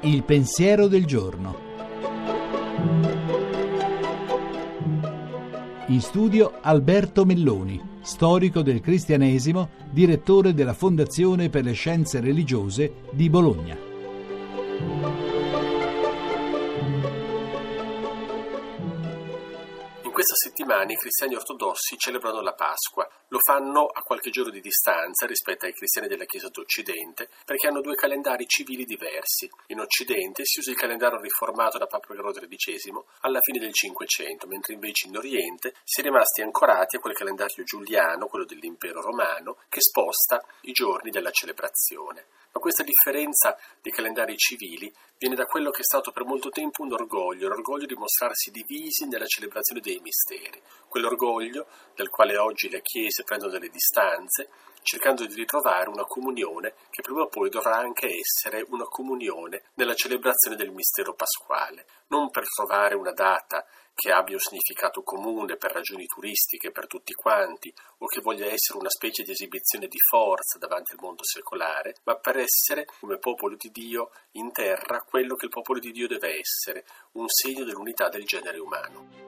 Il pensiero del giorno. In studio Alberto Melloni, storico del cristianesimo, direttore della Fondazione per le Scienze Religiose di Bologna. questa settimana i cristiani ortodossi celebrano la Pasqua. Lo fanno a qualche giorno di distanza rispetto ai cristiani della Chiesa d'Occidente, perché hanno due calendari civili diversi. In Occidente si usa il calendario riformato da Papa Gregoro XIII alla fine del Cinquecento, mentre invece in Oriente si è rimasti ancorati a quel calendario giuliano, quello dell'impero romano, che sposta i giorni della celebrazione. Ma questa differenza dei calendari civili viene da quello che è stato per molto tempo un orgoglio, l'orgoglio di mostrarsi divisi nella celebrazione dei misteri, quell'orgoglio dal quale oggi le chiese prendono delle distanze, cercando di ritrovare una comunione che prima o poi dovrà anche essere una comunione nella celebrazione del mistero pasquale, non per trovare una data che abbia un significato comune per ragioni turistiche per tutti quanti o che voglia essere una specie di esibizione di forza davanti al mondo secolare, ma per essere come popolo di Dio in terra quello che il popolo di Dio deve essere, un segno dell'unità del genere umano.